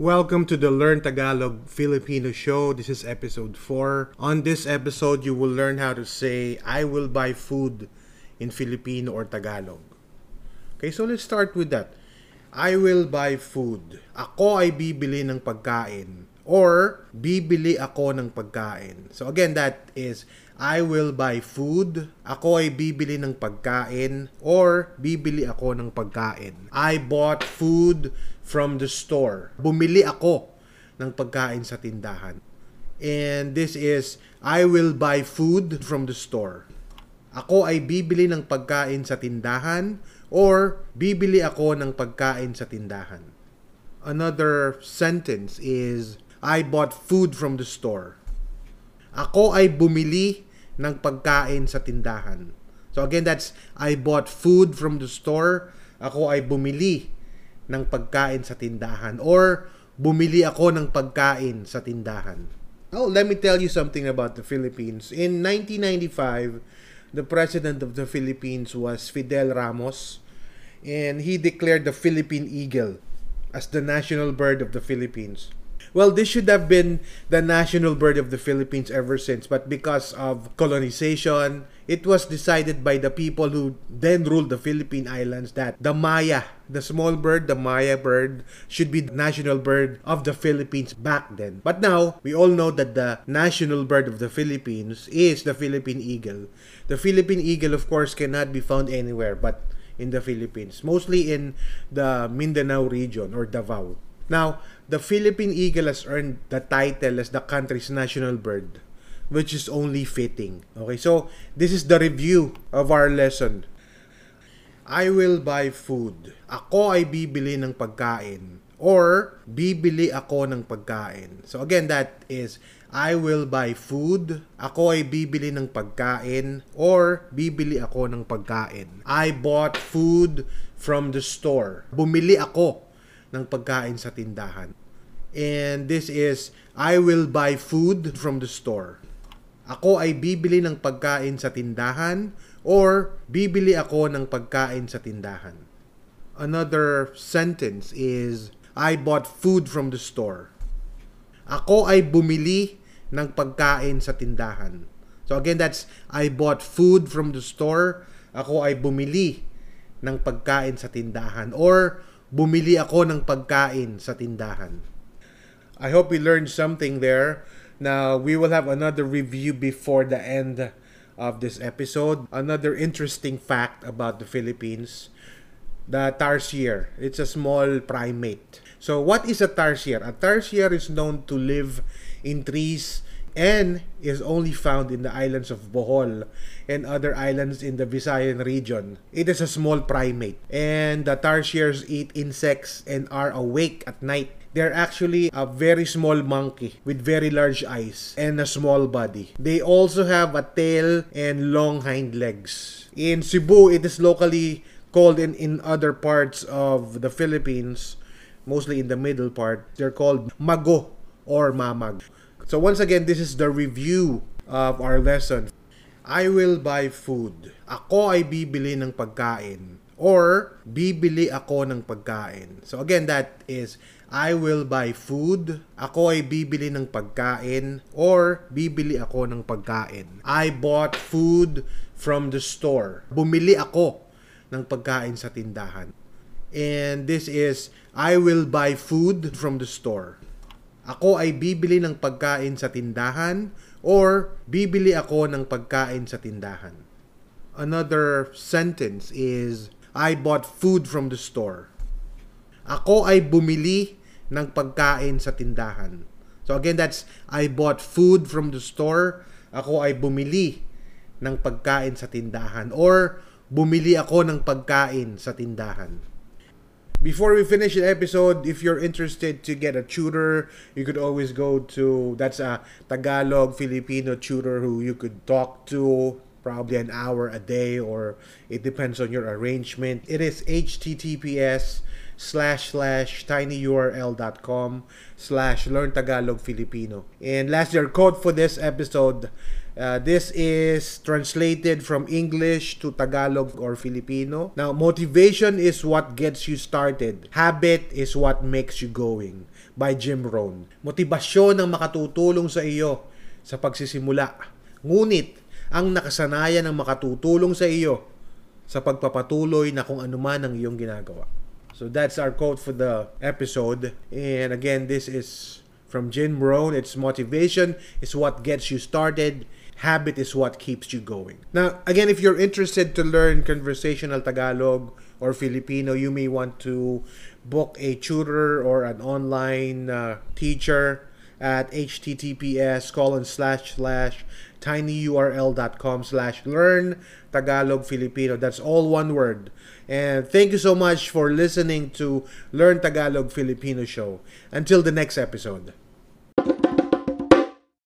Welcome to the Learn Tagalog Filipino show. This is episode 4. On this episode, you will learn how to say I will buy food in Filipino or Tagalog. Okay, so let's start with that. I will buy food. Ako ay bibili ng pagkain. Or, bibili ako ng pagkain. So again, that is I will buy food. Ako ay bibili ng pagkain. Or, bibili ako ng pagkain. I bought food from the store. Bumili ako ng pagkain sa tindahan. And this is, I will buy food from the store. Ako ay bibili ng pagkain sa tindahan or bibili ako ng pagkain sa tindahan. Another sentence is, I bought food from the store. Ako ay bumili ng pagkain sa tindahan. So again, that's I bought food from the store. Ako ay bumili ng pagkain sa tindahan or bumili ako ng pagkain sa tindahan. Oh, let me tell you something about the Philippines. In 1995, the president of the Philippines was Fidel Ramos and he declared the Philippine eagle as the national bird of the Philippines. Well, this should have been the national bird of the Philippines ever since, but because of colonization, it was decided by the people who then ruled the Philippine Islands that the Maya, the small bird, the Maya bird, should be the national bird of the Philippines back then. But now, we all know that the national bird of the Philippines is the Philippine eagle. The Philippine eagle, of course, cannot be found anywhere but in the Philippines, mostly in the Mindanao region or Davao. Now, the Philippine eagle has earned the title as the country's national bird, which is only fitting. Okay, so this is the review of our lesson. I will buy food. Ako ay bibili ng pagkain. Or, bibili ako ng pagkain. So again, that is, I will buy food. Ako ay bibili ng pagkain. Or, bibili ako ng pagkain. I bought food from the store. Bumili ako ng pagkain sa tindahan. And this is, I will buy food from the store. Ako ay bibili ng pagkain sa tindahan or bibili ako ng pagkain sa tindahan. Another sentence is, I bought food from the store. Ako ay bumili ng pagkain sa tindahan. So again, that's I bought food from the store. Ako ay bumili ng pagkain sa tindahan. Or bumili ako ng pagkain sa tindahan. I hope we learned something there. Now, we will have another review before the end of this episode. Another interesting fact about the Philippines. The tarsier. It's a small primate. So, what is a tarsier? A tarsier is known to live in trees and is only found in the islands of Bohol and other islands in the Visayan region. It is a small primate and the tarsiers eat insects and are awake at night. They're actually a very small monkey with very large eyes and a small body. They also have a tail and long hind legs. In Cebu, it is locally called in, in other parts of the Philippines, mostly in the middle part, they're called mago or mamag. So once again, this is the review of our lesson. I will buy food. Ako ay bibili ng pagkain. Or, bibili ako ng pagkain. So again, that is, I will buy food. Ako ay bibili ng pagkain. Or, bibili ako ng pagkain. I bought food from the store. Bumili ako ng pagkain sa tindahan. And this is, I will buy food from the store. Ako ay bibili ng pagkain sa tindahan or bibili ako ng pagkain sa tindahan. Another sentence is I bought food from the store. Ako ay bumili ng pagkain sa tindahan. So again, that's I bought food from the store. Ako ay bumili ng pagkain sa tindahan or bumili ako ng pagkain sa tindahan. Before we finish the episode, if you're interested to get a tutor, you could always go to that's a Tagalog Filipino tutor who you could talk to probably an hour a day or it depends on your arrangement. It is https slash slash tinyurl.com slash learn Tagalog Filipino. And last year code for this episode Uh, this is translated from English to Tagalog or Filipino. Now, motivation is what gets you started. Habit is what makes you going. By Jim Rohn. Motibasyon ang makatutulong sa iyo sa pagsisimula. Ngunit, ang nakasanayan ang makatutulong sa iyo sa pagpapatuloy na kung ano man ang iyong ginagawa. So that's our quote for the episode. And again, this is from Jim Rohn. It's motivation is what gets you started. Habit is what keeps you going. Now, again, if you're interested to learn conversational Tagalog or Filipino, you may want to book a tutor or an online uh, teacher at https colon slash slash tinyurl.com slash learn Tagalog Filipino. That's all one word. And thank you so much for listening to Learn Tagalog Filipino show. Until the next episode.